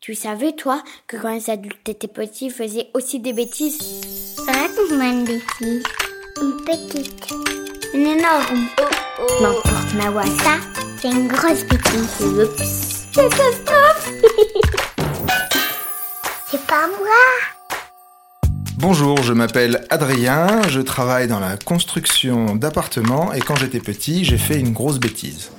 Tu savais, toi, que quand les adultes étaient petits, ils faisaient aussi des bêtises? Raconte-moi une bêtise. Une petite. Une énorme. N'importe, Mawa. Ça, c'est une grosse bêtise. Oups. Catastrophe C'est pas moi. Bonjour, je m'appelle Adrien, je travaille dans la construction d'appartements et quand j'étais petit, j'ai fait une grosse bêtise.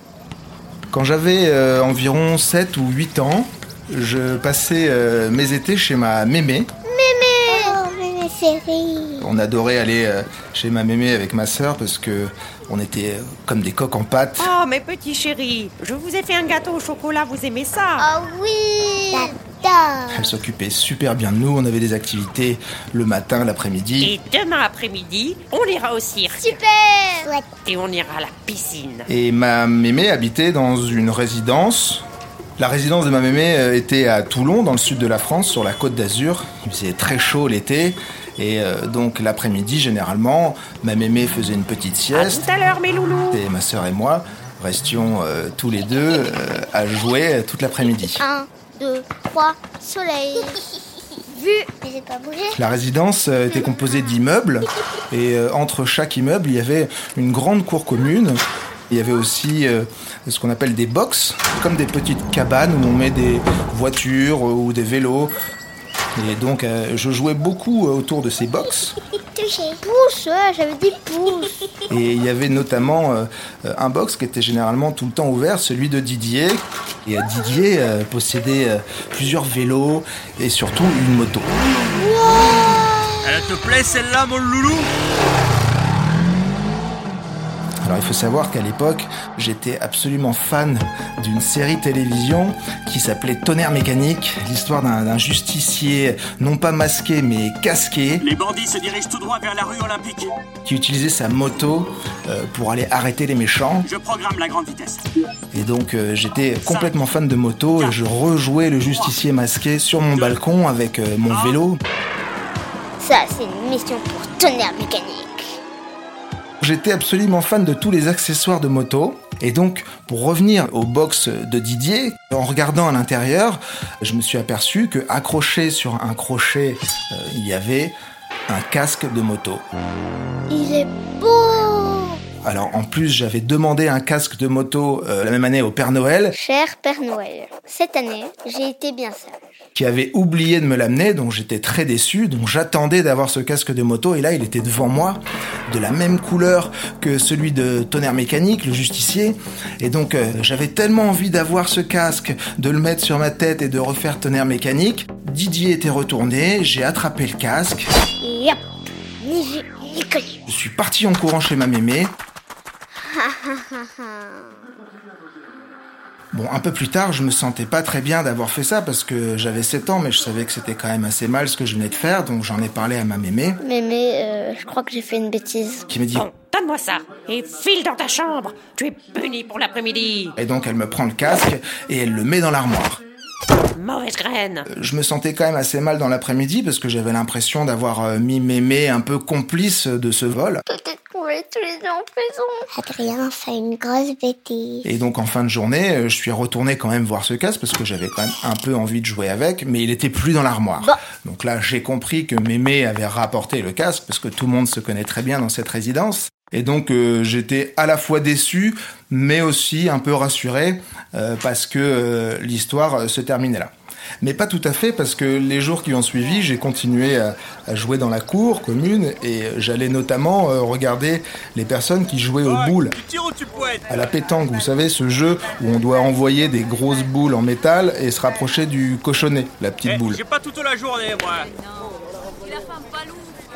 Quand j'avais euh, environ 7 ou 8 ans, je passais euh, mes étés chez ma mémé. Oh, mémé chérie. On adorait aller euh, chez ma mémé avec ma sœur parce que on était euh, comme des coques en pâte. Oh, mes petits chéris, je vous ai fait un gâteau au chocolat, vous aimez ça? Oh oui. J'adore. Elle s'occupait super bien de nous, on avait des activités le matin, l'après-midi. Et demain après-midi, on ira au cirque. Super. Et on ira à la piscine. Et ma mémé habitait dans une résidence. La résidence de ma mémé euh, était à Toulon, dans le sud de la France, sur la côte d'Azur. Il faisait très chaud l'été. Et euh, donc l'après-midi, généralement, ma mémé faisait une petite À sieste. tout à l'heure, mes loulous. Et ma sœur et moi restions euh, tous les deux euh, à jouer toute l'après-midi. Un, deux, trois, soleil. Vu. Mais j'ai pas bougé. La résidence était composée d'immeubles et euh, entre chaque immeuble, il y avait une grande cour commune. Il y avait aussi euh, ce qu'on appelle des box, comme des petites cabanes où on met des voitures euh, ou des vélos. Et donc, euh, je jouais beaucoup autour de ces box. Pouce, ouais, j'avais dit pouce. Et il y avait notamment euh, un box qui était généralement tout le temps ouvert, celui de Didier. Et euh, Didier euh, possédait euh, plusieurs vélos et surtout une moto. Elle te plaît celle-là, mon loulou? Alors il faut savoir qu'à l'époque, j'étais absolument fan d'une série télévision qui s'appelait Tonnerre mécanique, l'histoire d'un justicier non pas masqué mais casqué Les bandits se dirigent tout droit vers la rue olympique. qui utilisait sa moto euh, pour aller arrêter les méchants. Je programme la grande vitesse. Et donc euh, j'étais complètement fan de moto et je rejouais le justicier masqué sur mon balcon avec euh, mon vélo. Ça, c'est une mission pour tonnerre mécanique. J'étais absolument fan de tous les accessoires de moto. Et donc, pour revenir au box de Didier, en regardant à l'intérieur, je me suis aperçu que accroché sur un crochet, euh, il y avait un casque de moto. Il est beau. Alors, en plus, j'avais demandé un casque de moto euh, la même année au Père Noël, Cher Père Noël, cette année, j'ai été bien sage. Qui avait oublié de me l'amener, donc j'étais très déçu. Donc, j'attendais d'avoir ce casque de moto, et là, il était devant moi, de la même couleur que celui de Tonnerre Mécanique, le justicier. Et donc, euh, j'avais tellement envie d'avoir ce casque, de le mettre sur ma tête et de refaire Tonnerre Mécanique. Didier était retourné, j'ai attrapé le casque, Yep. Je suis parti en courant chez ma mémé. Bon, un peu plus tard, je me sentais pas très bien d'avoir fait ça parce que j'avais 7 ans, mais je savais que c'était quand même assez mal ce que je venais de faire, donc j'en ai parlé à ma mémé, Mémé, euh, je crois que j'ai fait une bêtise. qui me dit Bon, donne-moi ça. Et file dans ta chambre. Tu es puni pour l'après-midi. Et donc elle me prend le casque et elle le met dans l'armoire. Mauvaise graine. Je me sentais quand même assez mal dans l'après-midi parce que j'avais l'impression d'avoir euh, mis mémé un peu complice de ce vol. Peut-être qu'on va être tous les deux en prison. Adrien fait une grosse bêtise. Et donc en fin de journée, euh, je suis retourné quand même voir ce casque parce que j'avais quand même un peu envie de jouer avec, mais il était plus dans l'armoire. Bon. Donc là, j'ai compris que mémé avait rapporté le casque parce que tout le monde se connaît très bien dans cette résidence. Et donc euh, j'étais à la fois déçu, mais aussi un peu rassuré euh, parce que euh, l'histoire euh, se terminait là. Mais pas tout à fait parce que les jours qui ont suivi, j'ai continué à, à jouer dans la cour commune et j'allais notamment euh, regarder les personnes qui jouaient aux boules à la pétanque, vous savez, ce jeu où on doit envoyer des grosses boules en métal et se rapprocher du cochonnet, la petite Eh, boule. J'ai pas toute la journée, moi.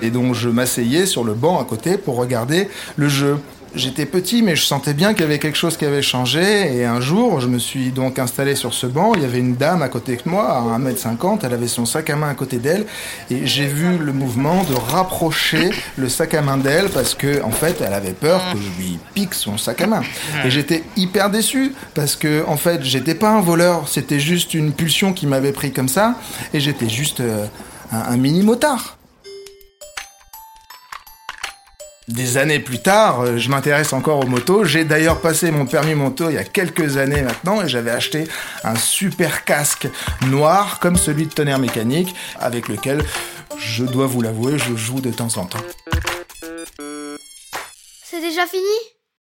Et donc je m'asseyais sur le banc à côté pour regarder le jeu. J'étais petit, mais je sentais bien qu'il y avait quelque chose qui avait changé. Et un jour, je me suis donc installé sur ce banc. Il y avait une dame à côté de moi, à 1m50. Elle avait son sac à main à côté d'elle. Et j'ai vu le mouvement de rapprocher le sac à main d'elle parce que, en fait, elle avait peur que je lui pique son sac à main. Et j'étais hyper déçu parce que, en fait, j'étais pas un voleur. C'était juste une pulsion qui m'avait pris comme ça. Et j'étais juste euh, un, un mini motard. Des années plus tard, euh, je m'intéresse encore aux motos. J'ai d'ailleurs passé mon permis moto il y a quelques années maintenant et j'avais acheté un super casque noir comme celui de tonnerre mécanique avec lequel, je dois vous l'avouer, je joue de temps en temps. C'est déjà fini?